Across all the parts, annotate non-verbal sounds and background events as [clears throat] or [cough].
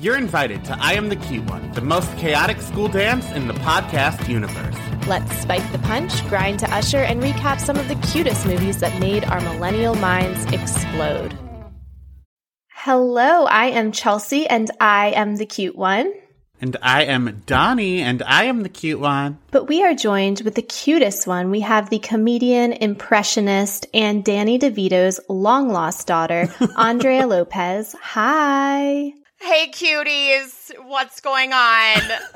You're invited to I Am the Cute One, the most chaotic school dance in the podcast universe. Let's spike the punch, grind to usher, and recap some of the cutest movies that made our millennial minds explode. Hello, I am Chelsea, and I am the cute one. And I am Donnie, and I am the cute one. But we are joined with the cutest one. We have the comedian, impressionist, and Danny DeVito's long lost daughter, [laughs] Andrea Lopez. Hi. Hey, cuties, what's going on? [laughs]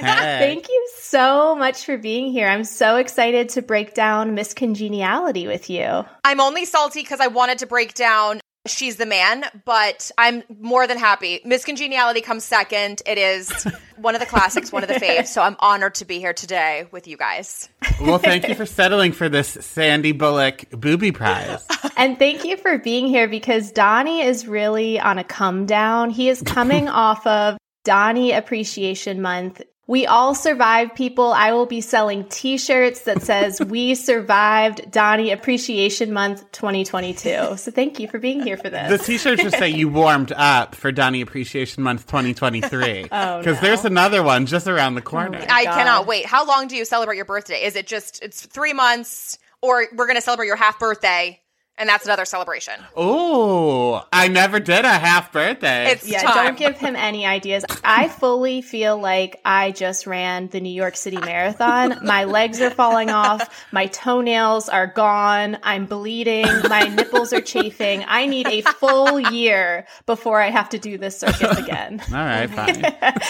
Thank you so much for being here. I'm so excited to break down Miss Congeniality with you. I'm only salty because I wanted to break down She's the Man, but I'm more than happy. Miss Congeniality comes second. It is [laughs] one of the classics, one of the faves. So I'm honored to be here today with you guys. Well, thank you for settling for this Sandy Bullock booby prize. [laughs] And thank you for being here because Donnie is really on a come down. He is coming [laughs] off of Donnie Appreciation Month we all survived people. I will be selling t-shirts that says we survived Donnie Appreciation Month 2022. So thank you for being here for this. The t-shirts just say you warmed up for Donnie Appreciation Month 2023. [laughs] oh, Because no. there's another one just around the corner. Oh I cannot wait. How long do you celebrate your birthday? Is it just, it's three months or we're going to celebrate your half birthday and that's another celebration. Oh, I never did a half birthday. It's yeah, time. don't give him any ideas. I fully feel like I just ran the New York City Marathon. My legs are falling off, my toenails are gone, I'm bleeding, my nipples are chafing. I need a full year before I have to do this circus again. [laughs] All right, fine.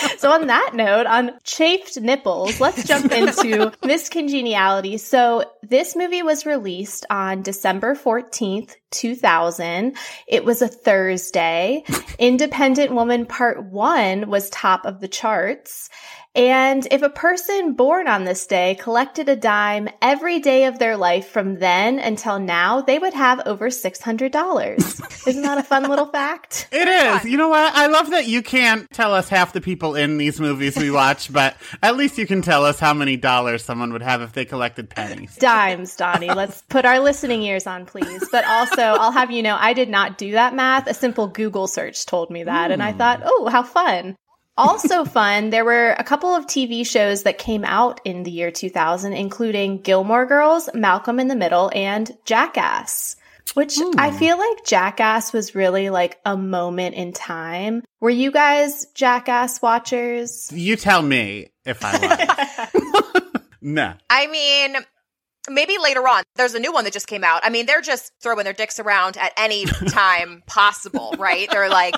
[laughs] so on that note, on chafed nipples, let's jump into [laughs] Miss Congeniality. So this movie was released on December 14th 14th, 2000. It was a Thursday. [laughs] Independent Woman Part 1 was top of the charts. And if a person born on this day collected a dime every day of their life from then until now, they would have over $600. [laughs] Isn't that a fun little fact? It is. You know what? I love that you can't tell us half the people in these movies we watch, but at least you can tell us how many dollars someone would have if they collected pennies. Dimes, Donnie. [laughs] Let's put our listening ears on, please. But also, I'll have you know, I did not do that math. A simple Google search told me that. Mm. And I thought, oh, how fun also [laughs] fun, there were a couple of TV shows that came out in the year 2000, including Gilmore Girls, Malcolm in the Middle, and Jackass. Which hmm. I feel like Jackass was really like a moment in time. Were you guys Jackass watchers? You tell me if I [laughs] was. [laughs] no. I mean, maybe later on. There's a new one that just came out. I mean, they're just throwing their dicks around at any [laughs] time possible, right? They're like,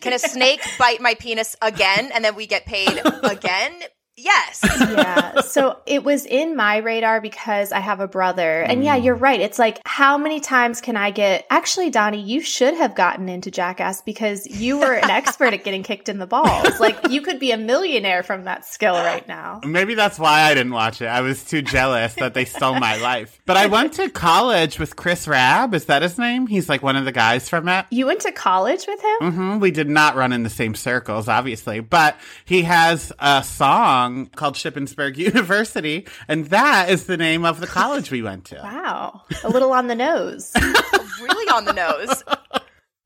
can a snake bite my penis again and then we get paid [laughs] again? Yes. [laughs] yeah. So it was in my radar because I have a brother. And yeah, you're right. It's like, how many times can I get? Actually, Donnie, you should have gotten into Jackass because you were an expert at getting kicked in the balls. [laughs] Like, you could be a millionaire from that skill right now. Maybe that's why I didn't watch it. I was too jealous that they stole my life. But I went to college with Chris Raab. Is that his name? He's like one of the guys from it. You went to college with him? Mm-hmm. We did not run in the same circles, obviously. But he has a song song called Shippensburg [laughs] University, and that is the name of the college we went to. Wow. A little on the nose. [laughs] really on the nose.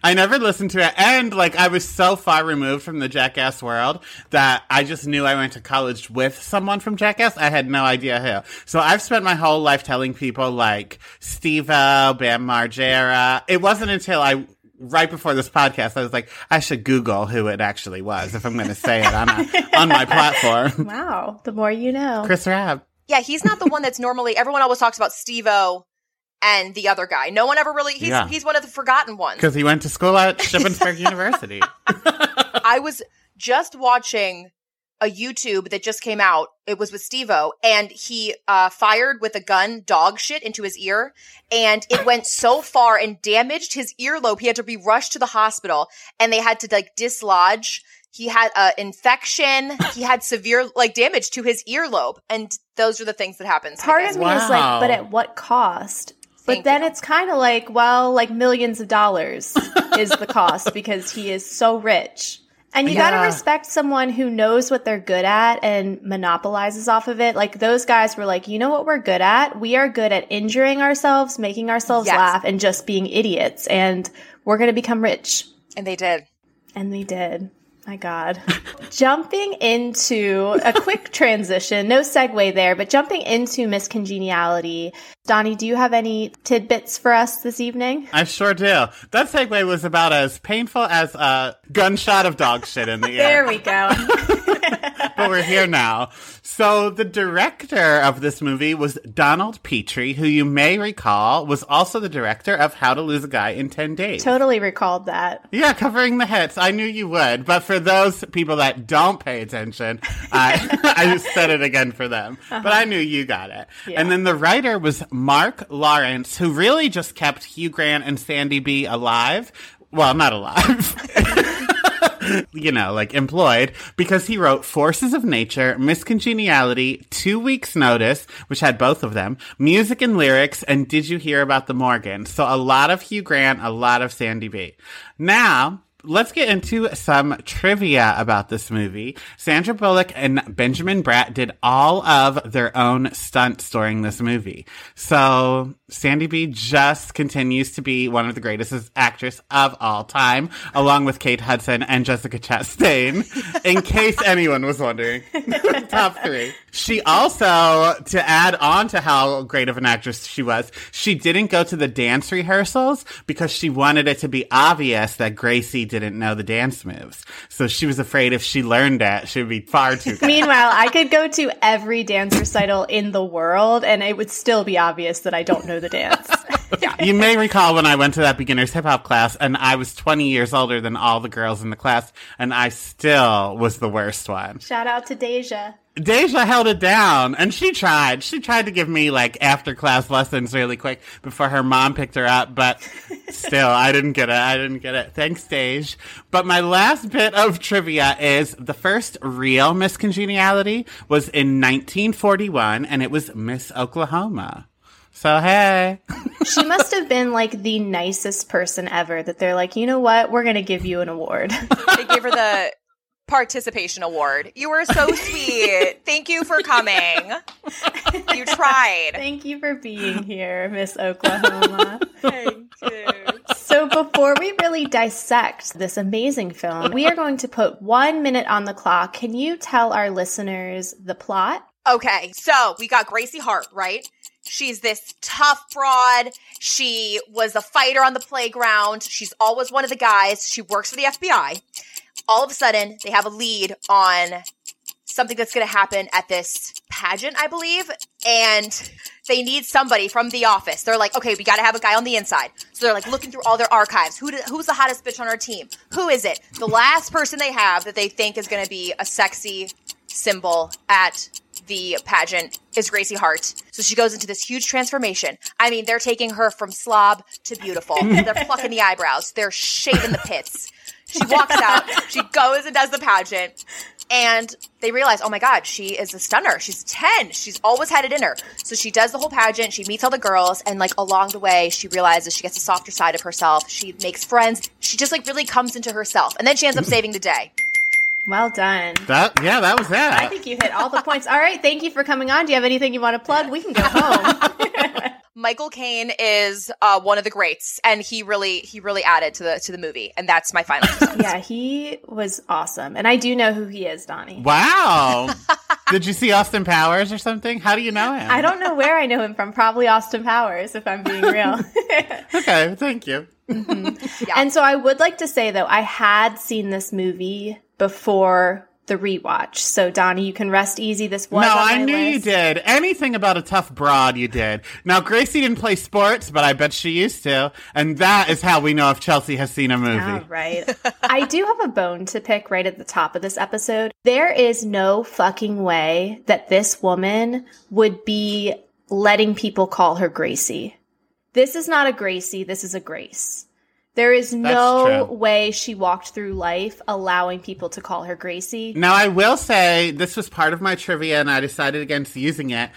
I never listened to it. And like, I was so far removed from the Jackass world that I just knew I went to college with someone from Jackass. I had no idea who. So I've spent my whole life telling people like Steve-O, Bam Margera. It wasn't until I right before this podcast, I was like, I should Google who it actually was if I'm going to say it on, a, on my platform. [laughs] Wow. The more you know. Chris Raab. Yeah, he's not the one that's normally, everyone always talks about Steve-O and the other guy. No one ever really, he's, yeah. he's one of the forgotten ones. Because he went to school at Shippensburg [laughs] University. I was just watching a YouTube that just came out. It was with Steve-O and he uh, fired with a gun dog shit into his ear and it went so far and damaged his earlobe. He had to be rushed to the hospital and they had to like dislodge. He had an infection. He had severe like damage to his earlobe. And those are the things that happen. Part of me is like, but at what cost? But Thank then you. it's kind of like, well, like millions of dollars [laughs] is the cost because he is so rich. And you gotta respect someone who knows what they're good at and monopolizes off of it. Like those guys were like, you know what we're good at? We are good at injuring ourselves, making ourselves Yes. laugh, and just being idiots. And we're gonna become rich. And they did. And they did. My God. [laughs] jumping into a quick transition, no segue there, but jumping into Miss Congeniality. Donnie, do you have any tidbits for us this evening? I sure do. That segue was about as painful as a gunshot of dog shit in the [laughs] air. There we go. [laughs] but we're here now. So the director of this movie was Donald Petrie, who you may recall was also the director of How to Lose a Guy in 10 Days. totally recalled that. Yeah, covering the hits. I knew you would. But for those people that don't pay attention, I, [laughs] I just said it again for them. But uh-huh. I knew you got it. And then the writer was Marc Lawrence, who really just kept Hugh Grant and Sandy B alive. Well, not alive. [laughs] you know, like employed, because he wrote Forces of Nature, Miss Congeniality, Two Weeks Notice, which had both of them, Music and Lyrics, and Did You Hear About the Morgan? So a lot of Hugh Grant, a lot of Sandy B. Now, Let's get into some trivia about this movie. Sandra Bullock and Benjamin Bratt did all of their own stunts during this movie. So Sandy B just continues to be one of the greatest actress of all time, along with Kate Hudson and Jessica Chastain, [laughs] in case anyone was wondering. [laughs] Top three. She also, to add on to how great of an actress she was, she didn't go to the dance rehearsals because she wanted it to be obvious that Gracie didn't know the dance moves. So she was afraid if she learned it, she would be far too good. Meanwhile, I could go to every dance recital in the world and it would still be obvious that I don't know the dance. [laughs] you may recall when I went to that beginner's hip hop class and I was 20 years older than all the girls in the class and I still was the worst one. Shout out to Deja. Deja held it down and she tried. She tried to give me like after class lessons really quick before her mom picked her up, but [laughs] still, I didn't get it. I didn't get it. Thanks, Deja. But my last bit of trivia is the first real Miss Congeniality was in 1941 and it was Miss Oklahoma. So, hey. [laughs] She must have been like the nicest person ever that they're like, you know what? We're going to give you an award. They gave her the participation award. You were so [laughs] sweet. Thank you for coming. You tried. Thank you for being here, Miss Oklahoma. [laughs] Thank you. So, before we really dissect this amazing film, we are going to put one minute on the clock. Can you tell our listeners the plot? Okay, so we got Gracie Hart, right? She's this tough broad. She was a fighter on the playground. She's always one of the guys. She works for the FBI. All of a sudden, they have a lead on something that's going to happen at this pageant, I believe. And they need somebody from the office. They're like, okay, we got to have a guy on the inside. So they're like looking through all their archives. Who do, who's the hottest bitch on our team? Who is it? The last person they have that they think is going to be a sexy symbol at the pageant is Gracie Hart. So she goes into this huge transformation. I mean, they're taking her from slob to beautiful. [laughs] they're plucking the eyebrows. They're shaving the pits. She walks out. [laughs] She goes and does the pageant. And they realize, oh my God, she is a stunner. She's 10. She's always had it in her. So she does the whole pageant. She meets all the girls. And like along the way, she realizes she gets a softer side of herself. She makes friends. She just like really comes into herself. And then she ends up [laughs] saving the day. Well done. That, yeah, that was that. I think you hit all the points. All right, thank you for coming on. Do you have anything you want to plug? We can go [laughs] home. Michael Caine is uh, one of the greats, and he really he really added to the to the movie, and that's my final. [laughs] yeah, he was awesome. And I do know who he is, Donnie. Wow. [laughs] Did you see Austin Powers or something? How do you know him? I don't know where I know him from. Probably Austin Powers, if I'm being real. [laughs] Okay, thank you. And so I would like to say, though, I had seen this movie before the rewatch. So Donnie, you can rest easy. This was no, I knew you did. Anything about a tough broad, you did. Now, Gracie didn't play sports, but I bet she used to. And that is how we know if Chelsea has seen a movie. All right. [laughs] I do have a bone to pick right at the top of this episode. There is no fucking way that this woman would be letting people call her Gracie. This is not a Gracie. This is a Grace. There is no way she walked through life allowing people to call her Gracie. Now, I will say this was part of my trivia, and I decided against using it.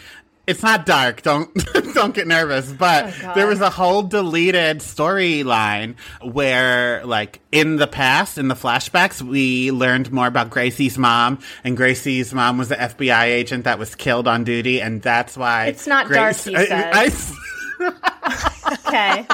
It's not dark. Don't [laughs] don't get nervous. But Oh, there was a whole deleted storyline where, like, in the past, in the flashbacks, we learned more about Gracie's mom, and Gracie's mom was an FBI agent that was killed on duty, and that's why It's not dark, he [laughs] I-. I- [laughs] Okay.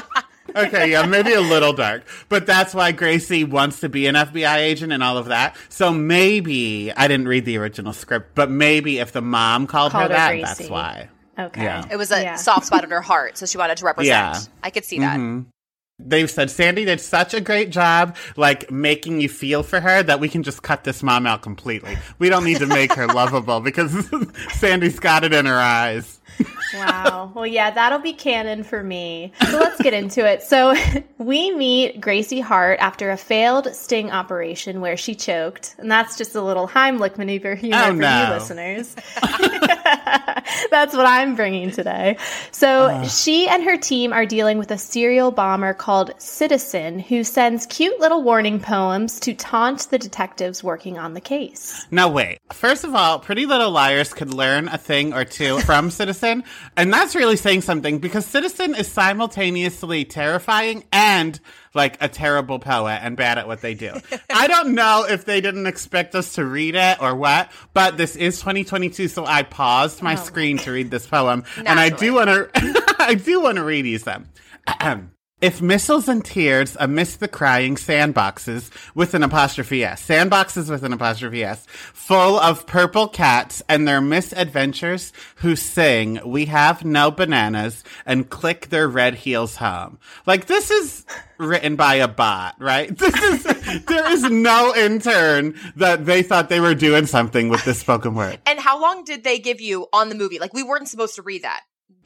Okay, yeah, maybe a little dark, but that's why Gracie wants to be an FBI agent and all of that. So maybe I didn't read the original script, but maybe if the mom called, Called her her that, Gracie. that's why. Okay. Yeah. It was a Yeah. soft spot in her heart, so she wanted to represent. Yeah. I could see that. Mhm. They've said Sandy did such a great job, like making you feel for her, that we can just cut this mom out completely. We don't need to make her lovable because [laughs] Sandy's got it in her eyes. Wow. Well, yeah, that'll be canon for me. So let's get into it. So [laughs] we meet Gracie Hart after a failed sting operation where she choked. And that's just a little Heimlich maneuver humor Oh, for no. you listeners. [laughs] that's what I'm bringing today. So uh-huh. she and her team are dealing with a serial bomber called Citizen who sends cute little warning poems to taunt the detectives working on the case. Now, wait. First of all, Pretty Little Liars could learn a thing or two from Citizen, [laughs] and that's really saying something because Citizen is simultaneously terrifying and like a terrible poet and bad at what they do. [laughs] I don't know if they didn't expect us to read it or what, but this is 2022, so I paused my oh. screen to read this poem, and I do want to, [laughs] I do want to read these [clears throat] them. If missiles and tears amidst the crying sandboxes with an apostrophe S, sandboxes with an apostrophe S, full of purple cats and their misadventures who sing, we have no bananas and click their red heels home. Like this is written by a bot, right? [laughs] This is, there is no intern that they thought they were doing something with this spoken word. And how long did they give you on the movie? Like we weren't supposed to read that.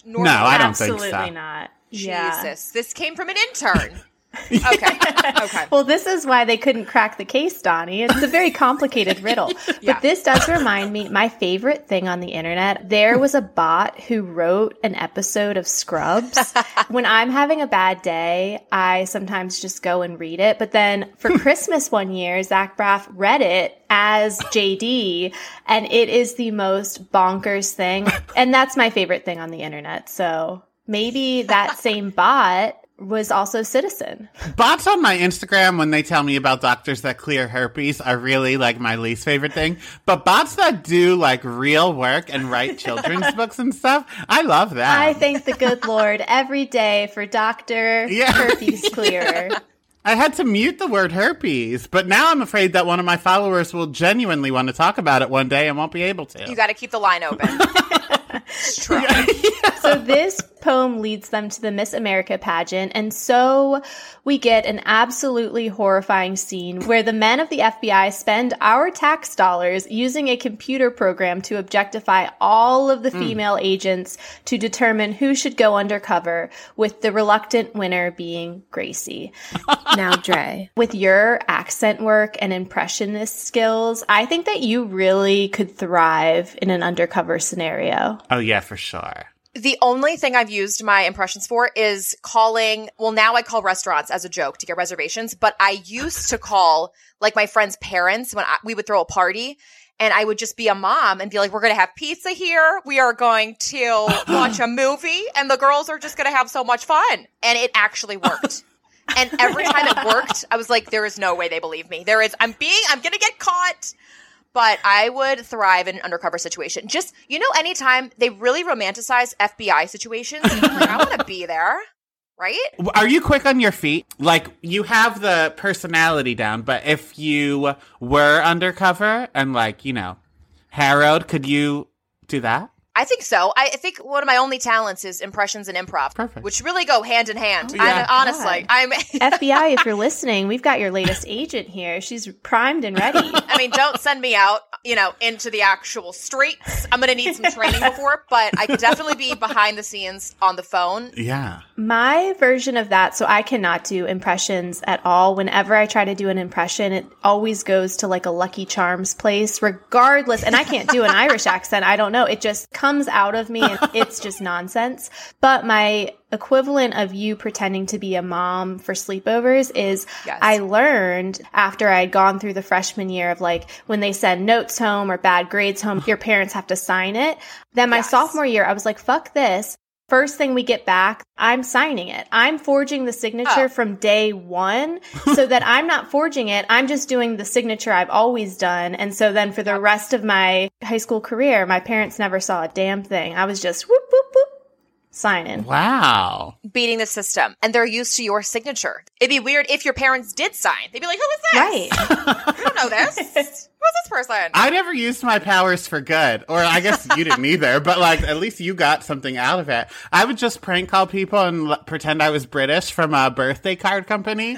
Normally- No, I don't think Absolutely not. Yeah. Jesus, this came from an intern. [laughs] okay, okay. Well, this is why they couldn't crack the case, Donnie. It's a very complicated riddle. [laughs] Yeah. But this does remind me my favorite thing on the internet. There was a bot who wrote an episode of Scrubs. [laughs] when I'm having a bad day, I sometimes just go and read it. But then for hmm. Christmas one year, Zach Braff read it as JD, and it is the most bonkers thing. And that's my favorite thing on the internet. So maybe that same bot was also Citizen. Bots on my Instagram when they tell me about doctors that clear herpes are really like my least favorite thing. But bots that do like real work and write [laughs] children's books and stuff, I love that. I thank the good Lord every day for Dr. Yeah. Herpes [laughs] Clearer. I had to mute the word herpes, but now I'm afraid that one of my followers will genuinely want to talk about it one day and won't be able to. You got to keep the line open. [laughs] It's true. So this poem leads them to the Miss America pageant, and so we get an absolutely horrifying scene where the men of the FBI spend our tax dollars using a computer program to objectify all of the mm. female agents to determine who should go undercover, with the reluctant winner being Gracie. [laughs] now, Dre, with your accent work and impressionist skills, I think that you really could thrive in an undercover scenario. oh yeah, for sure. The only thing I've used my impressions for is calling, well, now I call restaurants as a joke to get reservations, but I used to call like my friends' parents when I, we would throw a party and I would just be a mom and be like, we're going to have pizza here. We are going to [laughs] watch a movie and the girls are just going to have so much fun. And it actually worked. And every time it worked, I was like, there is no way they believe me. There is, I'm being, I'm going to get caught but I would thrive in an undercover situation. Just you know, anytime they really romanticize FBI situations, like, I want to be there, right? Are you quick on your feet? Like you have the personality down, but if you were undercover and like, you know, harrowed, could you do that? I think so. I think one of my only talents is impressions and improv, Perfect. which really go hand in hand. Oh, yeah. And honestly, God. I'm. [laughs] FBI, if you're listening, we've got your latest agent here. She's primed and ready. [laughs] I mean, don't send me out, you know, into the actual streets. I'm going to need some training [laughs] before, but I could definitely be behind the scenes on the phone. Yeah. My version of that, so I cannot do impressions at all. Whenever I try to do an impression, it always goes to like a Lucky Charms place, regardless. And I can't do an Irish accent. I don't know. It just comes out of me and [laughs] it's just nonsense. But my equivalent of you pretending to be a mom for sleepovers is Yes. I learned after I'd gone through the freshman year of like when they send notes home or bad grades home, your parents have to sign it. Then my Yes. sophomore year, I was like, fuck this. First thing we get back, I'm signing it. I'm forging the signature Oh. from day one [laughs] so that I'm not forging it. I'm just doing the signature I've always done. And so then for the rest of my high school career, my parents never saw a damn thing. I was just whoop, whoop, whoop, signing. Wow. Beating the system, and they're used to your signature. It'd be weird if your parents did sign. They'd be like, "Who is this? Right. [laughs] We don't know this. [laughs] Who's this person?" I never used my powers for good, or I guess you didn't [laughs] either. But like, at least you got something out of it. I would just prank call people and l- pretend I was British from a birthday card company,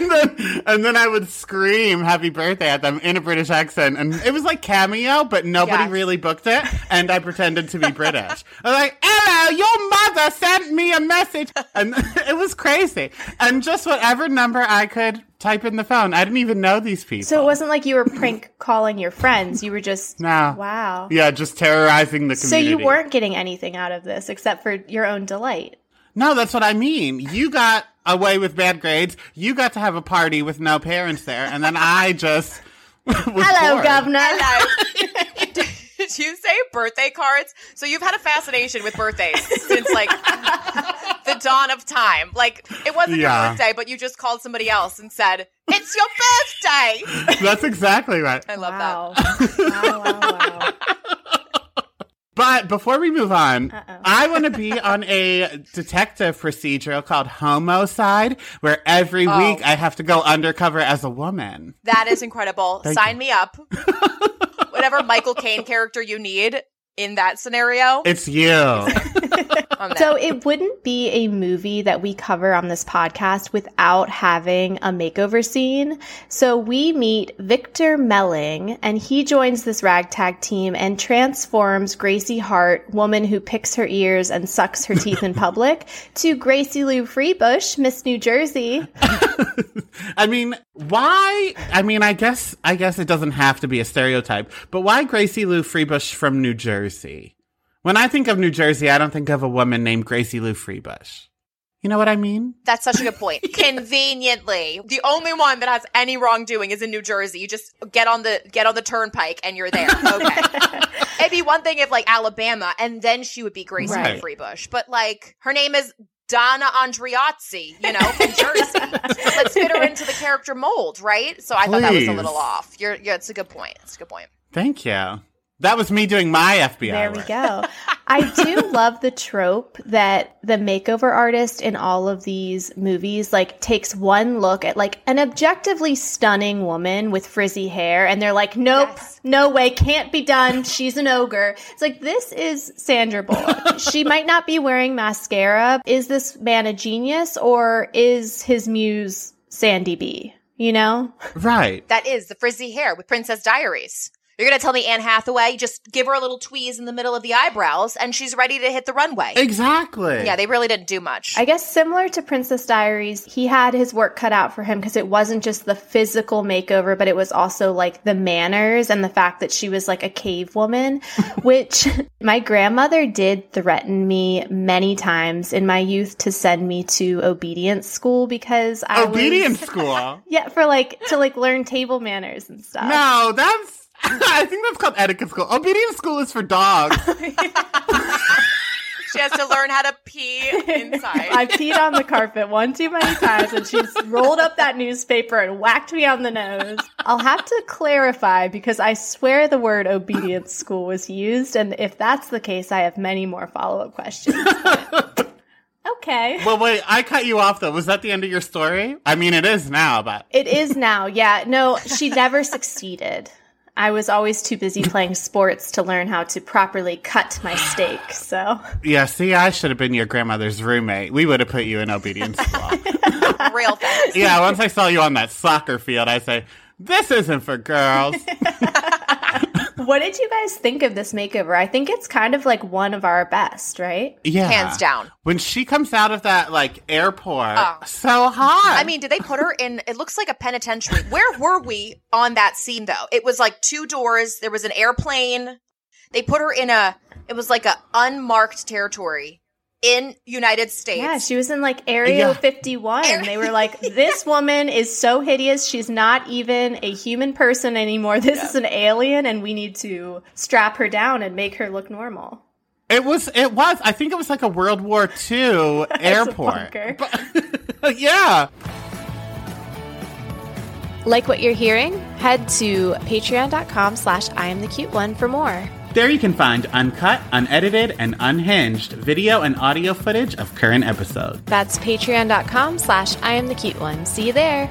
and then and then I would scream "Happy Birthday" at them in a British accent, and it was like cameo, but nobody Yes. really booked it, and I pretended to be British. I was like, "Hello, your mother sent me a message," and [laughs] it was crazy, and just whatever number I could type in the phone. I didn't even know these people. So it wasn't like you were prank calling your friends. You were just, No. wow. Yeah, just terrorizing the community. So you weren't getting anything out of this except for your own delight. No, that's what I mean. You got away with bad grades. You got to have a party with no parents there, and then I just [laughs] was Hello, bored. governor. Hello. [laughs] Did you say birthday cards? So you've had a fascination with birthdays since like the dawn of time. Like it wasn't Yeah. your birthday, but you just called somebody else and said, "It's your birthday." [laughs] That's exactly right. I love wow. wow, wow, wow. But before we move on. I want to be [laughs] on a detective procedural called Homicide, where every Oh. week I have to go undercover as a woman. that. That is incredible. Sign you. me up. [laughs] Whatever Michael Caine character you need in that scenario. It's you. [laughs] So it wouldn't be a movie that we cover on this podcast without having a makeover scene. So we meet Victor Melling and he joins this ragtag team and transforms Gracie Hart, woman who picks her ears and sucks her teeth in [laughs] public, to Gracie Lou Freebush, Miss New Jersey. [laughs] I mean, why? I mean, I guess I guess it doesn't have to be a stereotype, but why Gracie Lou Freebush from New Jersey? When I think of New Jersey, I don't think of a woman named Gracie Lou Freebush. You know what I mean? That's such a good point. [laughs] Conveniently, the only one that has any wrongdoing is in New Jersey. You just get on the get on the turnpike and you're there. [laughs] Okay. It'd be one thing if like Alabama, and then she would be Gracie Right. Freebush. But like her name is Donna Andreazzi, you know, from Jersey. Let's fit her into the character mold, right? So I thought that was a little off. You're, yeah, it's a good point. It's a good point. Thank you. That was me doing my FBI. There we go. [laughs] I do love the trope that the makeover artist in all of these movies like takes one look at like an objectively stunning woman with frizzy hair and they're like, nope, Yes. no way, can't be done. She's an ogre. It's like, this is Sandra Bullock. [laughs] she might not be wearing mascara. Is this man a genius or is his muse Sandy B? You know? Right. That is the frizzy hair with Princess Diaries. You're gonna tell me Anne Hathaway? Just give her a little tweeze in the middle of the eyebrows, and she's ready to hit the runway. Exactly. Yeah, they really didn't do much. I guess similar to Princess Diaries, he had his work cut out for him because it wasn't just the physical makeover, but it was also like the manners and the fact that she was like a cave woman, [laughs] which my grandmother did threaten me many times in my youth to send me to obedience school because I Obedience was, school. [laughs] yeah, for like to like learn table manners and stuff. No, that's. [laughs] I think that's called etiquette school. Obedience school is for dogs. [laughs] she has to learn how to pee inside. I peed on the carpet one too many times and she's rolled up that newspaper and whacked me on the nose. I'll have to clarify because I swear the word obedience school was used. And if that's the case, I have many more follow up questions. [laughs] Okay. well, wait, I cut you off though. Was that the end of your story? I mean, it is now, but It is now. Yeah. No, she never succeeded. I was always too busy playing sports to learn how to properly cut my steak. So Yeah, see, I should have been your grandmother's roommate. We would have put you in obedience school. [laughs] Real fast. yeah, once I saw you on that soccer field, I say, this isn't for girls. [laughs] what did you guys think of this makeover? I think it's kind of like one of our best, right? Yeah. Hands down. When she comes out of that, like, airport, Oh. so hot. I mean, did they put her in? It looks like a penitentiary. Where were we on that scene though? It was like two doors. There was an airplane. They put her in a. It was like a unmarked territory in United States. Yeah, she was in like Area Yeah. 51. They were like, [laughs] this woman is so hideous. She's not even a human person anymore. This is an alien, and we need to strap her down and make her look normal. It was, it was, I think it was like a World War II [laughs] airport. bunker. But- [laughs] yeah. Like what you're hearing? Head to patreon.com slash I am the cute one for more. There you can find uncut, unedited, and unhinged video and audio footage of current episodes. That's patreon.com slash I am the cute one. See you there.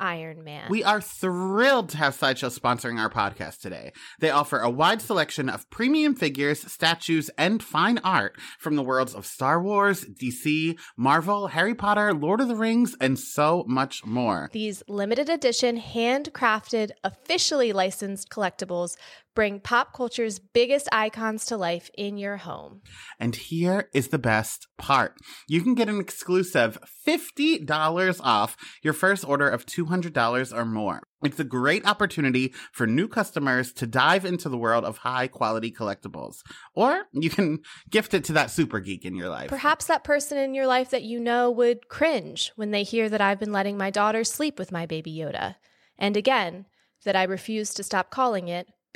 Iron Man. We are thrilled to have Sideshow sponsoring our podcast today. They offer a wide selection of premium figures, statues, and fine art from the worlds of Star Wars, DC, Marvel, Harry Potter, Lord of the Rings, and so much more. These limited edition, handcrafted, officially licensed collectibles bring pop culture's biggest icons to life in your home. And here is the best part. You can get an exclusive $50 off your first order of $200 or more. It's a great opportunity for new customers to dive into the world of high quality collectibles. Or you can [laughs] gift it to that super geek in your life. Perhaps that person in your life that you know would cringe when they hear that I've been letting my daughter sleep with my baby Yoda. And again, that I refuse to stop calling it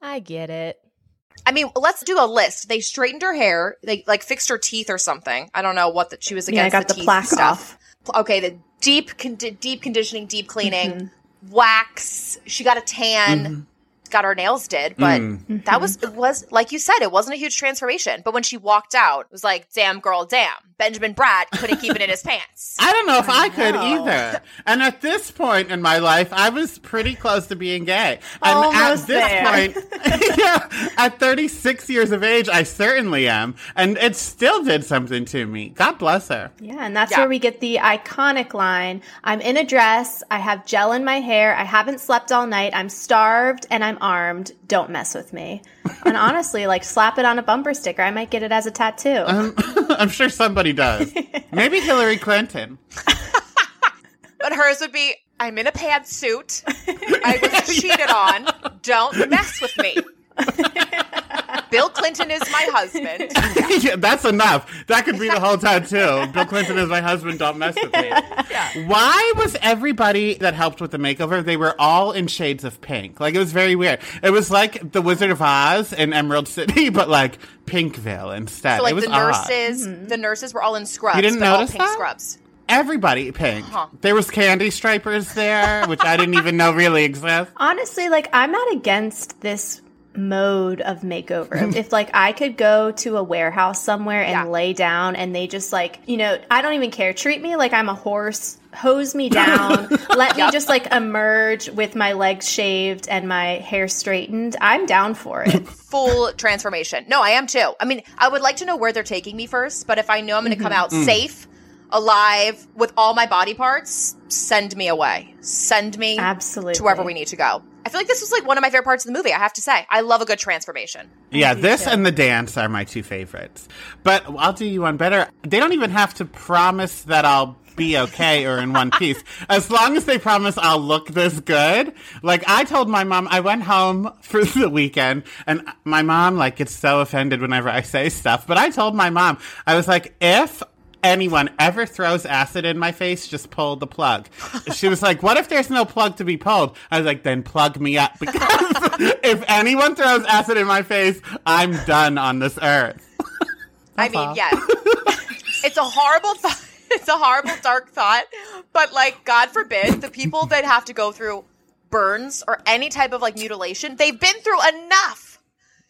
I get it. I mean, let's do a list. They straightened her hair. They like fixed her teeth or something. I don't know what that she was against. Yeah, I against. got the, teeth plaque stuff. off. Okay, the deep, con- deep conditioning, deep cleaning, Mm-hmm. wax. She got a tan. Got her nails did, but Mm. that was it was like you said, it wasn't a huge transformation. But when she walked out, it was like, damn girl, damn. Benjamin Bratt couldn't keep it in his pants. [laughs] I don't know if I, could know. either. And at this point in my life, I was pretty close to being gay. And Almost at this there. point, [laughs] yeah, at 36 years of age, I certainly am. And it still did something to me. God bless her. Yeah, and that's Yeah. where we get the iconic line I'm in a dress, I have gel in my hair, I haven't slept all night, I'm starved, and I'm armed. Don't mess with me. and honestly, like slap it on a bumper sticker. I might get it as a tattoo. I'm [laughs] sure somebody does. Maybe Hillary Clinton. But hers would be, I'm in a pantsuit. I was [laughs] cheated on. Don't mess with me. [laughs] Bill Clinton is my husband. [laughs] yeah, that's enough. That could be the whole tattoo. Bill Clinton is my husband. Don't mess with me. Why was everybody that helped with the makeover? They were all in shades of pink. Like it was very weird. It was like the Wizard of Oz in Emerald City, [laughs] but like Pinkville instead. So like it was the odd. nurses, the nurses were all in scrubs. You didn't but all notice pink that? scrubs. Everybody pink. Uh-huh. There was candy stripers there, which I didn't even know really exist. Honestly, like I'm not against this mode of makeover. [laughs] if like I could go to a warehouse somewhere and Yeah. lay down and they just like, you know, I don't even care. Treat me like I'm a horse, hose me down, [laughs] let me Yep. just like emerge with my legs shaved and my hair straightened. I'm down for it. [laughs] Full transformation. No, I am too. I mean, I would like to know where they're taking me first, but if I know I'm going to come mm-hmm. out mm. safe, alive, with all my body parts, send me away. Send me Absolutely. to wherever we need to go. I feel like this was like one of my favorite parts of the movie. I have to say, I love a good transformation. Yeah, this and the dance are my two favorites. But I'll do you one better. They don't even have to promise that I'll be okay or in one piece. As long as they promise I'll look this good. Like I told my mom, I went home for the weekend and my mom like gets so offended whenever I say stuff. But I told my mom, I was like, if anyone ever throws acid in my face, just pull the plug. She was like, what if there's no plug to be pulled? I was like, then plug me up because [laughs] if anyone throws acid in my face, I'm done on this earth. I mean, yeah, [laughs] it's a horrible thought. It's a horrible, dark thought. But like, God forbid, the people that have to go through burns or any type of like mutilation, they've been through enough.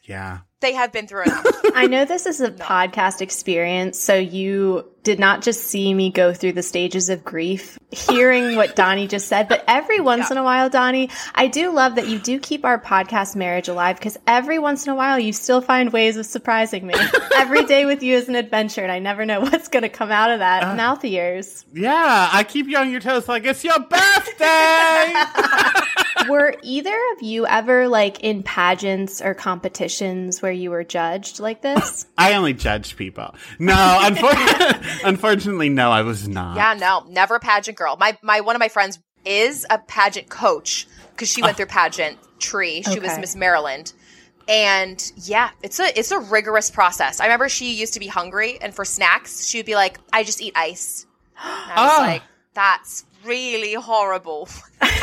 Yeah. They have been through enough. [laughs] I know this is a podcast experience, so you did not just see me go through the stages of grief hearing [laughs] what Donnie just said, but every once in a while, Donnie, I do love that you do keep our podcast marriage alive because every once in a while you still find ways of surprising me. [laughs] every day with you is an adventure, and I never know what's going to come out of that uh, mouth of yours. Yeah, I keep you on your toes like it's your birthday. Were either of you ever like in pageants or competitions where you were judged like this? [laughs] I only judge people. No, unfortunately, [laughs] unfortunately, no, I was not. yeah, no, never a pageant girl. My my one of my friends is a pageant coach because she went through pageant tree. She was Miss Maryland. And yeah, it's a it's a rigorous process. I remember she used to be hungry and for snacks, she would be like, I just eat ice. And I was Oh. like, that's really horrible. [laughs] [laughs] like,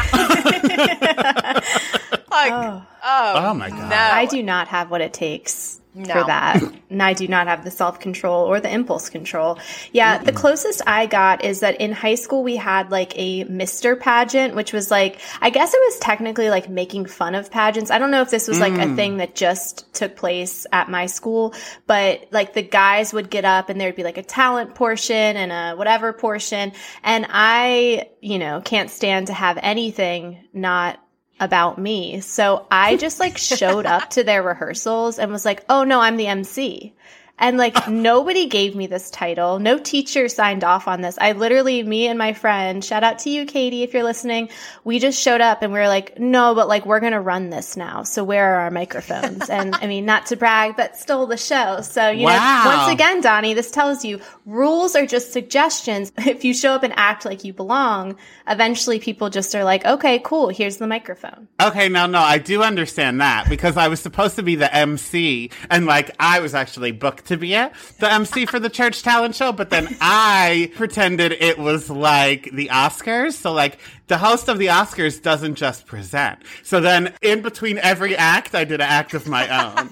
oh. oh, Oh my god. no. I do not have what it takes for that. And I do not have the self control or the impulse control. Yeah, the closest I got is that in high school we had like a Mr. pageant, which was like, I guess it was technically like making fun of pageants. I don't know if this was like a mm. thing that just took place at my school, but like the guys would get up and there'd be like a talent portion and a whatever portion. And I, you know, can't stand to have anything not about me. So I just like showed up to their rehearsals and was like, oh no, I'm the MC. And like [laughs] nobody gave me this title. No teacher signed off on this. I literally, me and my friend, shout out to you, Katie, if you're listening. We just showed up and we were like, no, but like we're going to run this now. So where are our microphones? and I mean, not to brag, but stole the show. So, you Wow. know, once again, Donnie, this tells you rules are just suggestions. [laughs] If you show up and act like you belong, eventually people just are like, okay, cool. Here's the microphone. Okay, no, no, I do understand that because I was supposed to be the MC and like I was actually booked to be the MC for the church talent show, but then I pretended it was like the Oscars. So like the host of the Oscars doesn't just present. So then in between every act, I did an act of my own.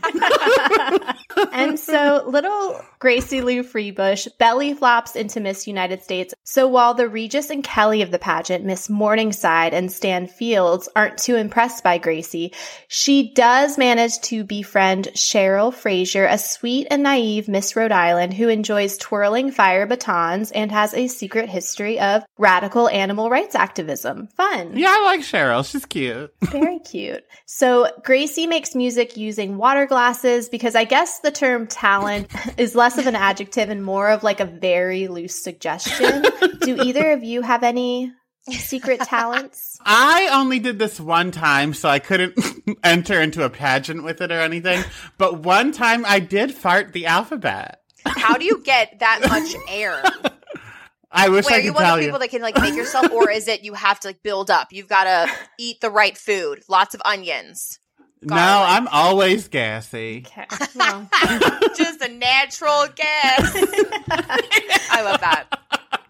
[laughs] and so little Gracie Lou Freebush belly flops into Miss United States. So while the Regis and Kelly of the pageant, Miss Morningside and Stan Fields, aren't too impressed by Gracie, she does manage to befriend Cheryl Frazier, a sweet and naive Miss Rhode Island who enjoys twirling fire batons and has a secret history of radical animal rights activism. Fun. yeah, I like Cheryl. She's cute. [laughs] Very cute. So Gracie makes music using water glasses because I guess the term talent [laughs] is less of an adjective and more of like a very loose suggestion. Do [laughs] either of you have any secret talents? I only did this one time, so I couldn't enter into a pageant with it or anything. But one time I did fart the alphabet. How do you get that much air? I wish Wait, I are you could one of tell the you. people that can like make yourself, or is it you have to like build up? You've got to eat the right food, lots of onions. no. I'm always gassy. Okay. Well, [laughs] Just a natural gas. [laughs] I love that.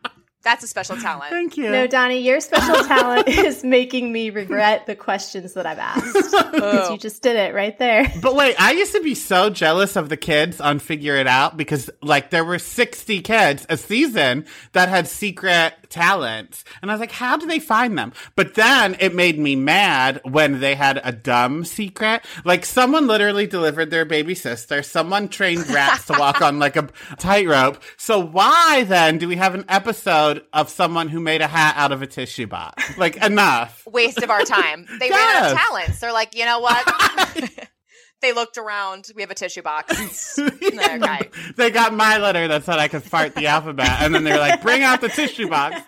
That's a special talent. Thank you. No, Donnie, your special [laughs] talent is making me regret the questions that I've asked. [laughs] Because you just did it right there. But wait, I used to be so jealous of the kids on Figure It Out because, like, there were 60 kids a season that had secret talents. And I was like, how do they find them? But then it made me mad when they had a dumb secret. Like, someone literally delivered their baby sister, someone trained rats to walk on, like, a tightrope. So why then do we have an episode of someone who made a hat out of a tissue box? Like, enough. Waste of our time. [laughs] They ran out of talents. They're like, you know what? [laughs] they looked around. We have a tissue box. [laughs] okay. They got my letter that said I could fart the alphabet, and then they're like, "Bring out the tissue box."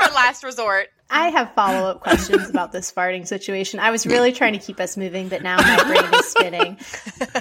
Our last resort. I have follow up questions about this farting situation. I was really trying to keep us moving, but now my brain is spinning. [laughs]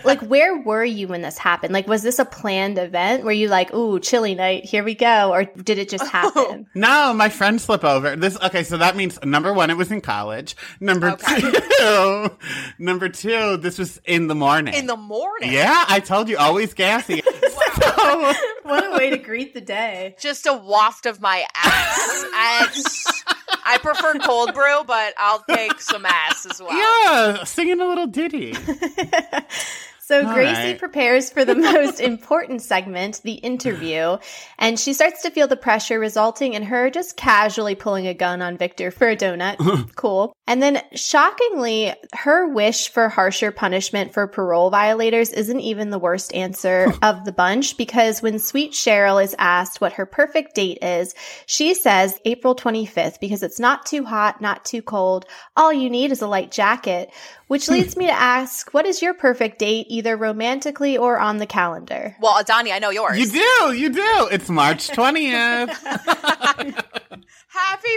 Like, where were you when this happened? Like, was this a planned event? Were you like, ooh, chilly night, here we go? Or did it just oh. happen? No, my friend slip over. This okay, so that means number one, it was in college. Number Okay. two, [laughs] number two, this was in the morning. In the morning. yeah, I told you, always gassy. [laughs] so, what a way to greet the day. Just a waft of my ass. And I prefer cold brew, but I'll take some ass as well. yeah, singing a little ditty. [laughs] So All Gracie right. prepares for the [laughs] most important segment, the interview, and she starts to feel the pressure resulting in her just casually pulling a gun on Victor for a donut. [laughs] cool. And then shockingly, her wish for harsher punishment for parole violators isn't even the worst answer [laughs] of the bunch because when sweet Cheryl is asked what her perfect date is, she says April 25th because it's not too hot, not too cold. All you need is a light jacket, which leads me to ask, what is your perfect date, either romantically or on the calendar? Well, Adani, I know yours. You do, you do. It's March [laughs] twentieth. [laughs] Happy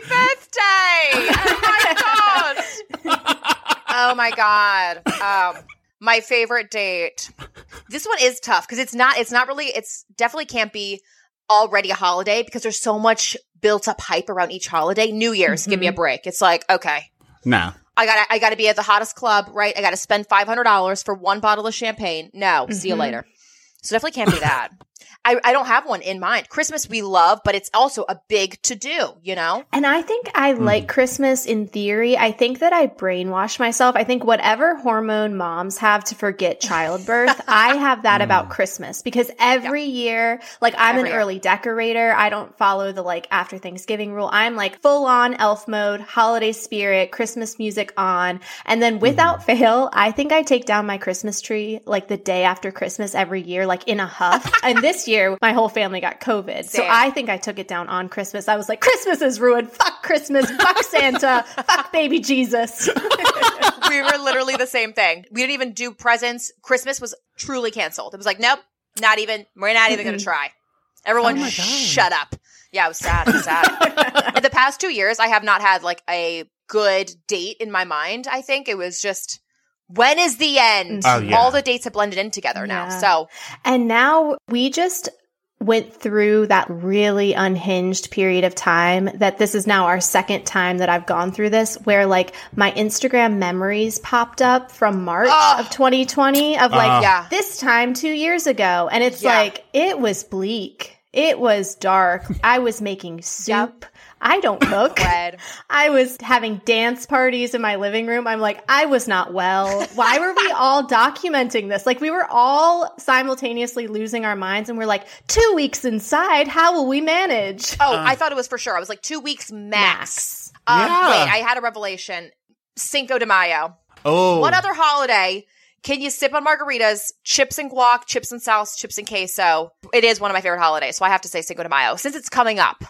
birthday! Oh my god! oh my god! Um, my favorite date. This one is tough because it's not. It's not really. It's definitely can't be already a holiday because there's so much built up hype around each holiday. New Year's, give me a break. It's like okay, no. I got I got to be at the hottest club, right? I got to spend five hundred dollars for one bottle of champagne. No, see you Mhm. later. So definitely can't be that. [laughs] I, I don't have one in mind. Christmas we love, but it's also a big to do. You know, And I think I hmm. like Christmas in theory. I think that I brainwash myself. I think whatever hormone moms have to forget [laughs] childbirth, I have that about hmm. Christmas because every year, like I'm Every an year. early decorator. I don't follow the like after Thanksgiving rule. I'm like full on elf mode, holiday spirit, Christmas music on. And then hmm. without [laughs] fail, I think I take down my Christmas tree like the day after Christmas every year, like in a huff. and this year, my whole family got COVID. So I think I took it down on Christmas. I was like, Christmas is ruined. Fuck Christmas. Fuck Santa. [laughs] Fuck baby Jesus. [laughs] we were literally the same thing. We didn't even do presents. Christmas was truly canceled. It was like, nope, not even. We're not even going to try. Everyone, Oh shut up. Yeah, it was sad. It was sad. [laughs] in the past two years, I have not had like a good date in my mind. I think it was just. When is the end? Oh, yeah. All the dates have blended in together now. So And now we just went through that really unhinged period of time that this is now our second time that I've gone through this where like my Instagram memories popped up from March Ugh. of 2020 of like Ugh. yeah, this time 2 years ago and it's Yeah. like it was bleak. It was dark. [laughs] I was making soup. I don't [laughs] cook. bread. I was having dance parties in my living room. I'm like, I was not well. Why were we [laughs] all documenting this? Like, we were all simultaneously losing our minds, and we're like, two weeks inside, how will we manage? Oh, I thought it was for sure. I was like two weeks max. Um, Yeah. Wait, I had a revelation. Cinco de Mayo. Oh, What other holiday can you sip on margaritas, chips and guac, chips and sauce, chips and queso? It is one of my favorite holidays, so I have to say Cinco de Mayo since it's coming up.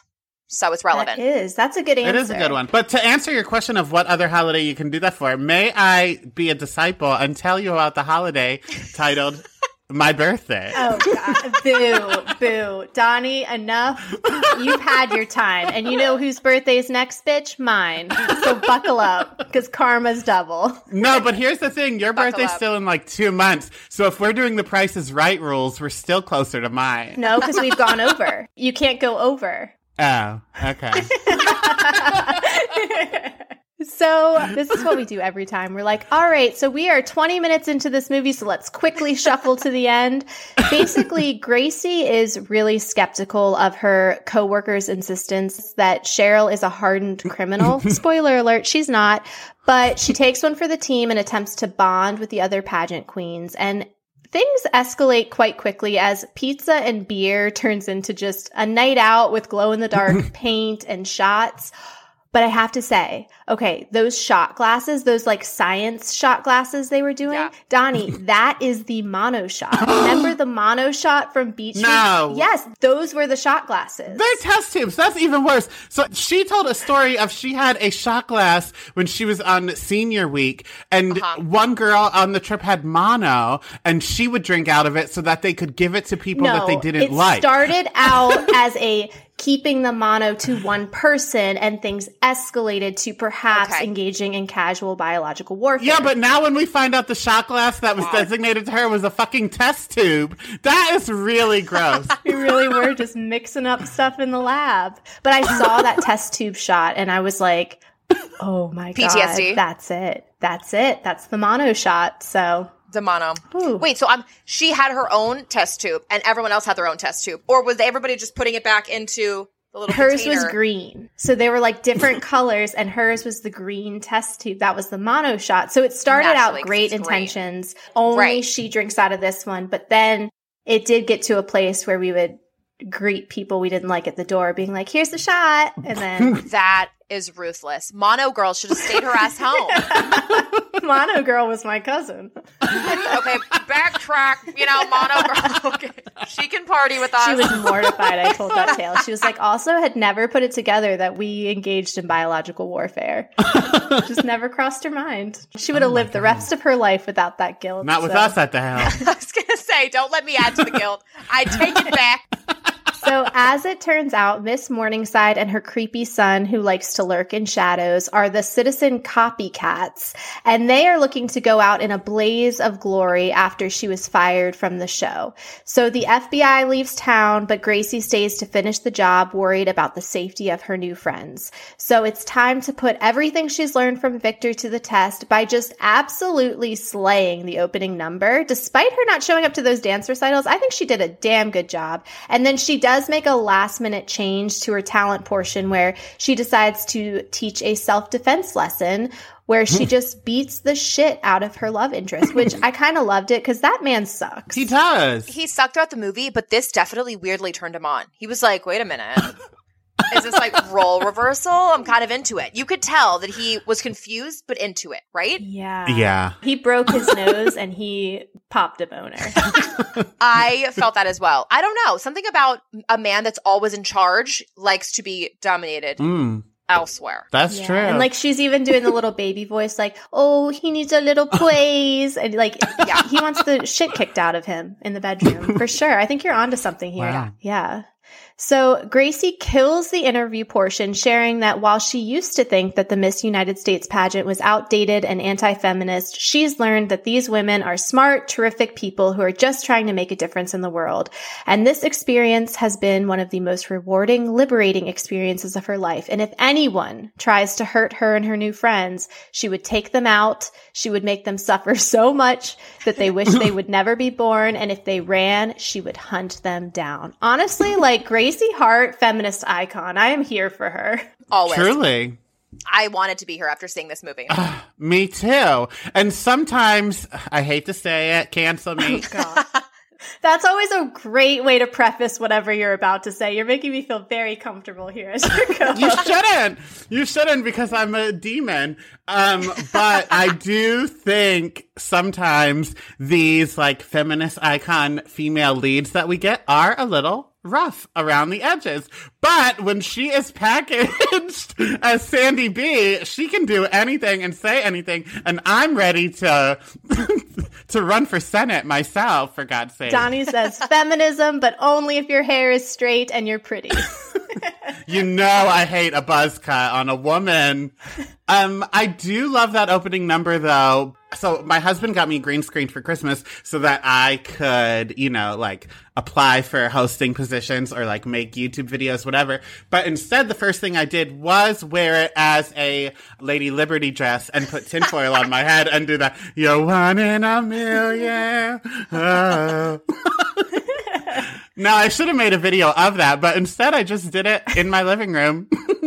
So it's relevant. That is. That's a good answer. It is a good one. But to answer your question of what other holiday you can do that for, may I be a disciple and tell you about the holiday titled [laughs] My Birthday? Oh, God. [laughs] boo, boo. Donnie, enough. You've had your time. And you know whose birthday is next, bitch? Mine. So buckle up, because karma's double. No, but here's the thing. Your Buckle birthday's up. still in like two months. So if we're doing the Price is Right rules, we're still closer to mine. No, because we've gone over. You can't go over. Oh, okay. [laughs] So, this is what we do every time. We're like, all right, so we are 20 minutes into this movie, so let's quickly shuffle to the end. Basically, [laughs] Gracie is really skeptical of her coworker's insistence that Cheryl is a hardened criminal. [laughs] Spoiler alert, she's not. But she takes one for the team and attempts to bond with the other pageant queens. And things escalate quite quickly as pizza and beer turns into just a night out with glow in the dark [laughs] paint and shots. But I have to say, okay, those shot glasses, those like science shot glasses they were doing, Yeah. Donnie, [laughs] that is the mono shot. Remember the mono shot from Beach? Street? No. Yes, those were the shot glasses. They're test tubes. That's even worse. So she told a story of she had a shot glass when she was on senior week, and Uh-huh. one girl on the trip had mono, and she would drink out of it so that they could give it to people that they didn't like. it like. started out [laughs] as a keeping the mono to [sighs] one person and things escalated to perhaps Okay. engaging in casual biological warfare. yeah, but now when we find out the shot glass that was designated to her was a fucking test tube, that is really gross. [laughs] we really were just mixing up stuff in the lab. But I saw [laughs] that test tube shot and I was like, oh my PTSD. god, that's it. That's it. That's the mono shot. So The mono. Ooh. Wait, so um, she had her own test tube, and everyone else had their own test tube, or was everybody just putting it back into the little? hers container? was green. So they were like different [laughs] colors and hers was the green test tube. That was the mono shot. So it started Naturally, out great it's green. intentions. Only Right. she drinks out of this one, but then it did get to a place where we would greet people we didn't like at the door being like, "Here's the shot." And then [laughs] That is ruthless. Mono girl should have stayed her ass home. [laughs] mono girl was my cousin. Okay, backtrack. You know, mono girl. [laughs] Okay, she can party with us. She was mortified I told that tale. She was like, also had never put it together that we engaged in biological warfare. Just never crossed her mind. She oh would have lived the rest of her life without that guilt. Not with us at the helm. Say, don't let me add to the guilt. I take it back. [laughs] So, as it turns out, Miss Morningside and her creepy son, who likes to lurk in shadows, are the citizen copycats, and they are looking to go out in a blaze of glory after she was fired from the show. So, the FBI leaves town, but Gracie stays to finish the job, worried about the safety of her new friends. So, it's time to put everything she's learned from Victor to the test by just absolutely slaying the opening number. Despite her not showing up to those dance recitals, I think she did a damn good job. And then she does make a last minute change to her talent portion where she decides to teach a self defense lesson where she hmm. just beats the shit out of her love interest, which [laughs] I kind of loved it because that man sucks. He does. He sucked throughout the movie, but this definitely weirdly turned him on. He was like, "Wait a minute." [laughs] Is this like role reversal? I'm kind of into it. You could tell that he was confused but into it, right? yeah. yeah. He broke his nose and he popped a boner. [laughs] I felt that as well. I don't know. Something about a man that's always in charge likes to be dominated Mm, elsewhere. that's Yeah. true. And like she's even doing the little baby voice, like, "Oh, he needs a little praise," and like, Yeah. he wants the shit kicked out of him in the bedroom for sure. I think you're onto something here. Wow. Yeah. So Gracie kills the interview portion, sharing that while she used to think that the Miss United States pageant was outdated and anti-feminist, she's learned that these women are smart, terrific people who are just trying to make a difference in the world. And this experience has been one of the most rewarding, liberating experiences of her life. And if anyone tries to hurt her and her new friends, she would take them out. She would make them suffer [laughs] so much that they wish they would never be born. And if they ran, she would hunt them down. Honestly, like Gracie Hart, feminist icon. I am here for her. Always. Truly. I wanted to be here after seeing this movie. Me too. And sometimes, I hate to say it, cancel me. [laughs] That's always a great way to preface whatever you're about to say. You're making me feel very comfortable here as you're. You shouldn't. You shouldn't because I'm a demon. Um, but I do think sometimes these like feminist icon female leads that we get are a little rough around the edges. But when she is packaged [laughs] as Sandy B, she can do anything and say anything. And I'm ready to [laughs] to run for Senate myself, for God's sake. Donnie says feminism, but only if your hair is straight and you're pretty. [laughs] you know I hate a buzz cut on a woman. Um, I do love that opening number though. So my husband got me green screen for Christmas so that I could, you know, like apply for hosting positions or like make YouTube videos, whatever. But instead, the first thing I did was wear it as a Lady Liberty dress and put tinfoil on my head and do that. You're one in a million. Oh. [laughs] No, I should have made a video of that, but instead I just did it in my living room. [laughs]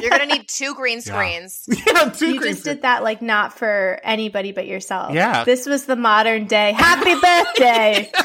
You're gonna need two green screens. [laughs] yeah, two You green just did that like not for anybody but yourself. Yeah. This was the modern day. Happy birthday. [laughs]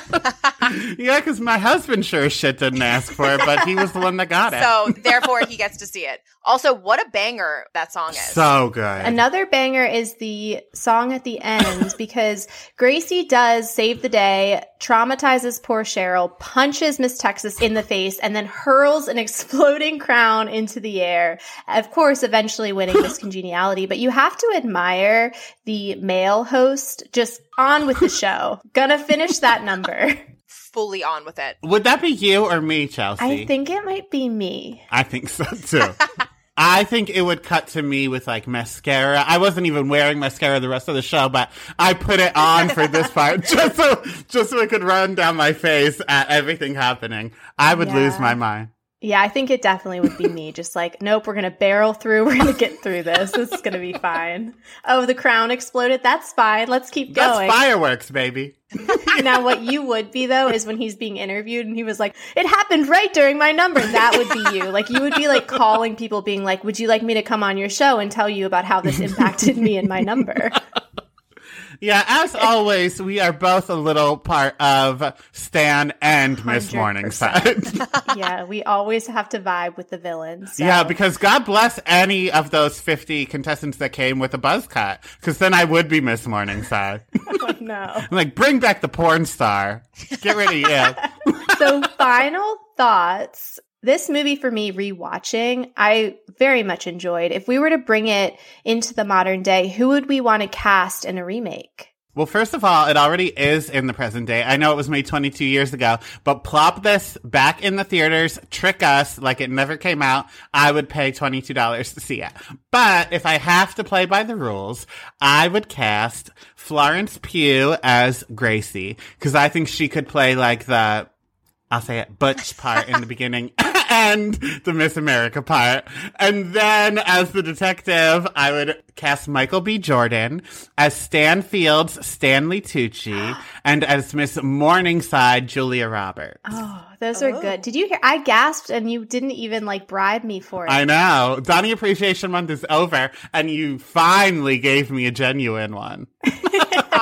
Yeah, because my husband sure as shit didn't ask for it, but he was the one that got it. So therefore he gets to see it. Also, what a banger that song is. So good. Another banger is the song at the end because Gracie does save the day, traumatizes poor Cheryl, punches Miss Texas in the face, and then hurls an exploding crown into the air. Of course, eventually winning Miss [laughs] Congeniality, but you have to admire the male host just on with the show. [laughs] Gonna finish that number. Fully on with it. Would that be you or me, Chelsea? I think it might be me. I think so too. [laughs] I think it would cut to me with like mascara. I wasn't even wearing mascara the rest of the show, but I put it on for this part [laughs] just so just so it could run down my face at everything happening. I would lose my mind. Yeah, I think it definitely would be me. [laughs] Just like, nope, we're gonna barrel through. We're gonna get through this. This is gonna be [laughs] fine. Oh, the crown exploded. That's fine. Let's keep That's going. fireworks, baby. [laughs] now, what you would be though is when he's being interviewed and he was like, "It happened right during my number." That would be you. Like, you would be like calling people, being like, "Would you like me to come on your show and tell you about how this impacted me and my number?" Yeah, as always, we are both a little part of Stan and Miss 100%. Morningside. [laughs] yeah, we always have to vibe with the villains. so- yeah, because God bless any of those 50 contestants that came with a buzz cut, because then I would be Miss Morningside. [laughs] Oh, no. I'm [laughs] like, bring back the porn star. Get rid of you. so final thoughts this movie for me rewatching i very much enjoyed if we were to bring it into the modern day who would we want to cast in a remake Well, first of all, it already is in the present day. I know it was made 22 years ago, but plop this back in the theaters, trick us like it never came out. I would pay $22 to see it. But if I have to play by the rules, I would cast Florence Pugh as Gracie, because I think she could play like the, I'll say it, Butch part in the [laughs] beginning and the Miss America part. And then as the detective, I would cast Michael B. Jordan as Stan Fields, Stanley Tucci, [gasps] and as Miss Morningside, Julia Roberts. oh those are good oh. did you hear i gasped and you didn't even like bribe me for it I know. Donnie Appreciation Month is over, and you finally gave me a genuine one. [laughs]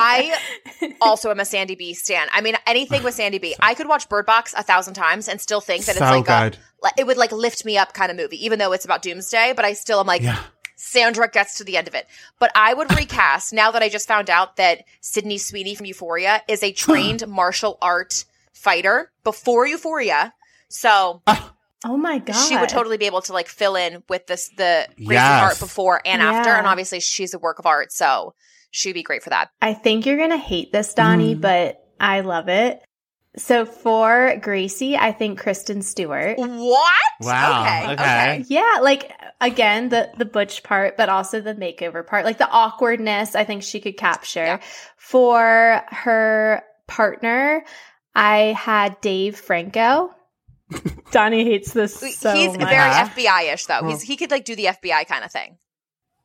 I [laughs] also am a Sandy B stan. I mean, anything with Sandy B. I could watch Bird Box a thousand times and still think that So it's like good. a it would like lift me up kind of movie, even though it's about doomsday. But I still am like, Yeah. Sandra gets to the end of it. But I would [laughs] recast now that I just found out that Sydney Sweeney from Euphoria is a trained martial art fighter before Euphoria. So [gasps] oh my god she would totally be able to like fill in with this the racing Yes. art before and after. And obviously she's a work of art, so she'd be great for that. i think you're gonna hate this donnie mm. but i love it so for gracie i think kristen stewart What? Wow. Okay. Okay. Yeah, like again, the the butch part, but also the makeover part, like the awkwardness. I think she could capture Yeah. for her partner. I had Dave Franco. [laughs] Donnie hates this so He's much. very FBI-ish though. He's uh-huh. he could like do the FBI kind of thing.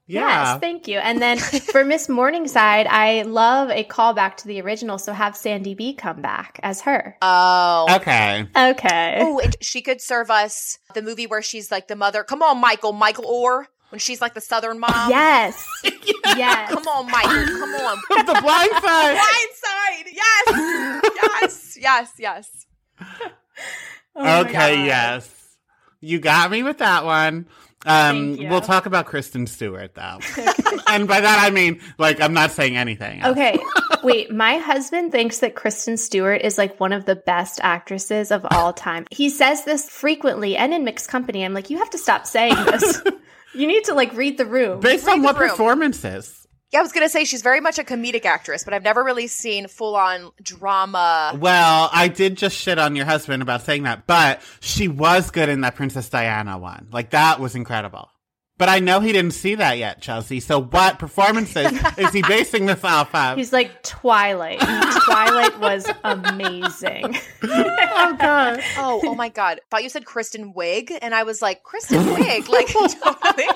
Yeah. Yes, thank you. And then for Miss Morningside, I love a callback to the original, so have Sandy B come back as her. Oh. Okay. Okay. Oh, and she could serve us the movie where she's like the mother. Come on, Michael, Michael Oher, when she's like the Southern mom. [laughs] Yes. [laughs] Yes. Come on, Michael. Come on. [laughs] the blind side. Blind side. Yes. yes. Yes. Yes. Oh okay, yes. You got me with that one. Um, we'll talk about Kristen Stewart though. [laughs] and by that I mean, like, I'm not saying anything. else. Okay, wait. My husband thinks that Kristen Stewart is like one of the best actresses of all time. He says this frequently and in mixed company. I'm like, you have to stop saying this. [laughs] you need to like read the room. Based Read on what room. performances? Yeah, I was gonna say she's very much a comedic actress, but I've never really seen full on drama. Well, I did just shit on your husband about saying that, but she was good in that Princess Diana one. Like that was incredible. But I know he didn't see that yet, Chelsea. So what performances [laughs] is he basing this off of? He's like Twilight. Twilight was amazing. oh god. Oh, oh my god! Thought you said Kristen Wiig, and I was like, Kristen Wiig, like [laughs] totally,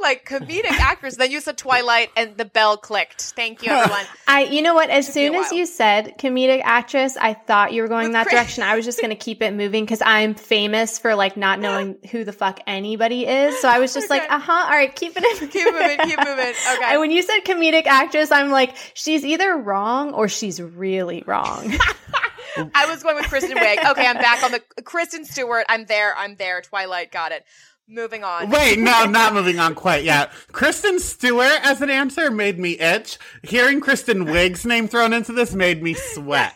like comedic actress. Then you said Twilight, and the bell clicked. Thank you, everyone. [laughs] I, you know what? As me soon as you said comedic actress, I thought you were going With that Chris- direction. I was just going to keep it moving because I'm famous for like not knowing [gasps] who the fuck anybody is. So I was just like, Okay. Uh huh. All right, keep it in. [laughs] keep moving, keep moving. Okay. And when you said comedic actress, I'm like, she's either wrong or she's really wrong. [laughs] I was going with Kristen Wiig. Okay, I'm back on the Kristen Stewart. I'm there. I'm there. Twilight. Got it. Moving on. Wait, no, not moving on quite yet. Kristen Stewart as an answer made me itch. Hearing Kristen Wiig's name thrown into this made me sweat.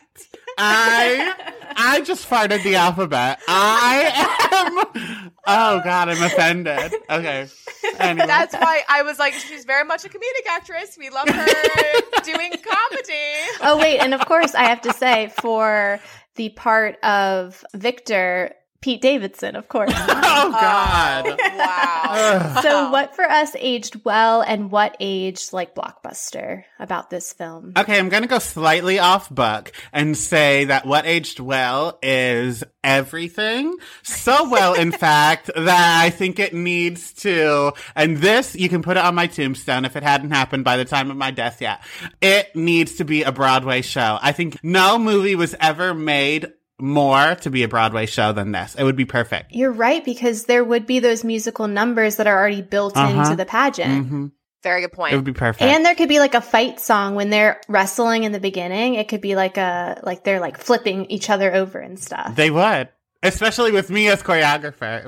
I I just farted the alphabet. I am Oh god, I'm offended. Okay. Anyway. That's why I was like, she's very much a comedic actress. We love her [laughs] doing comedy. oh wait, and of course I have to say for the part of Victor, Pete Davidson, of course. [laughs] oh god. [laughs] Wow. So what for us aged well and what aged like blockbuster about this film? Okay, I'm going to go slightly off book and say that what aged well is everything. So well, in [laughs] fact, that I think it needs to, and this, you can put it on my tombstone if it hadn't happened by the time of my death yet. It needs to be a Broadway show. I think no movie was ever made more to be a Broadway show than this. It would be perfect. You're right because there would be those musical numbers that are already built Uh-huh. into the pageant. hmm Very good point. It would be perfect. And there could be like a fight song when they're wrestling in the beginning. It could be like a like they're like flipping each other over and stuff. they would. Especially with me as choreographer.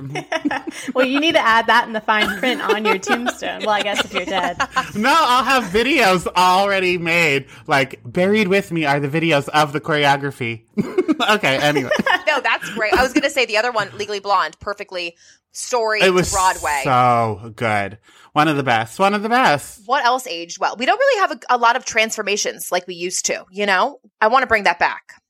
[laughs] well, you need to add that in the fine print on your tombstone. Well, I guess if you're dead. No, I'll have videos already made. Like buried with me are the videos of the choreography. [laughs] okay, anyway. [laughs] no, that's great. I was going to say the other one, Legally Blonde, perfectly story It was Broadway. so good. One of the best. One of the best. what else aged well? We don't really have a, a lot of transformations like we used to, you know? I want to bring that back.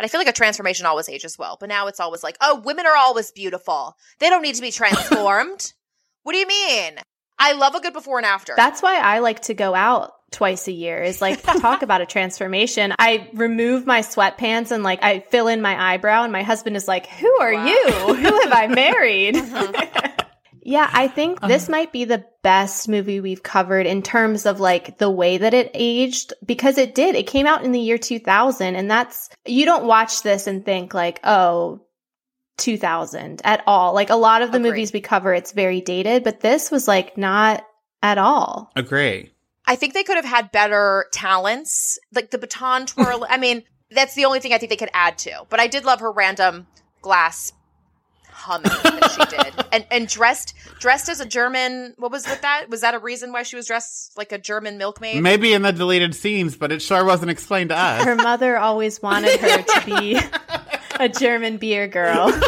But I feel like a transformation always ages well. But now it's always like, oh, women are always beautiful. They don't need to be [laughs] transformed. what do you mean? I love a good before and after. That's why I like to go out twice a year is like talk about a [laughs] transformation. I remove my sweatpants and like I fill in my eyebrow and my husband is like, "Who are Wow. you? Who have I married?" [laughs] Uh-huh. Yeah, I think um, this might be the best movie we've covered in terms of like the way that it aged because it did. It came out in the year 2000 and that's you don't watch this and think like, "Oh, 2000 at all. Like a lot of the Agreed. movies we cover, it's very dated, but this was like not at all. Agree. I think they could have had better talents, like the baton twirl. [laughs] I mean, that's the only thing I think they could add to. But I did love her random glass humming that she did, [laughs] and and dressed dressed as a German. What was with that? Was that a reason why she was dressed like a German milkmaid? Maybe in the deleted scenes, but it sure wasn't explained to us. Her mother always wanted her to be [laughs] a German beer girl. [laughs]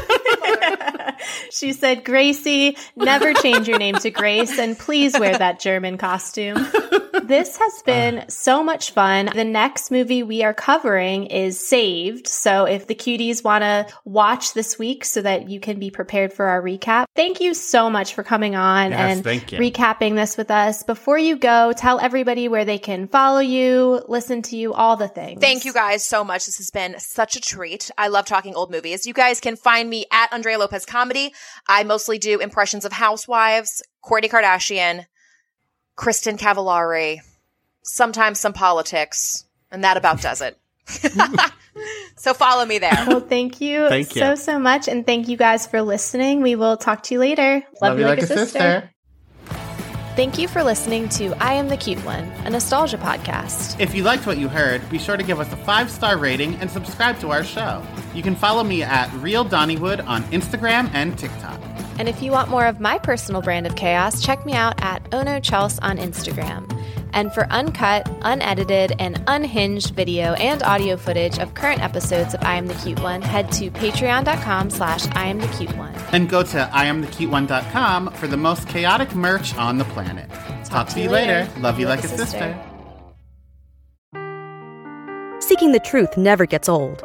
she said, Gracie, never change your name to Grace and please wear that German costume. This has been so much fun. The next movie we are covering is Saved. So if the cuties want to watch this week so that you can be prepared for our recap, thank you so much for coming on Yes, and thank you. recapping this with us. Before you go, tell everybody where they can follow you, listen to you, all the things. Thank you guys so much. This has been such a treat. I love talking old movies. You guys can find me at Andrea Lopez Comedy. I mostly do impressions of housewives, Kourtney Kardashian, Kristin Cavallari, sometimes some politics, and that about does it. [laughs] so follow me there. Well, thank you Thank you. so, so much. And thank you guys for listening. We will talk to you later. Love, you like, a sister. Thank you for listening to I Am the Cute One, a nostalgia podcast. If you liked what you heard, be sure to give us a five star rating and subscribe to our show. You can follow me at Real Donnywood on Instagram and TikTok. And if you want more of my personal brand of chaos, check me out at Ono Chels on Instagram. And for uncut, unedited, and unhinged video and audio footage of current episodes of I Am the Cute One, head to patreon.com slash I Am the Cute One. And go to IamTheCuteOne.com for the most chaotic merch on the planet. Talk, to you later. Love you like, a sister. Seeking the truth never gets old.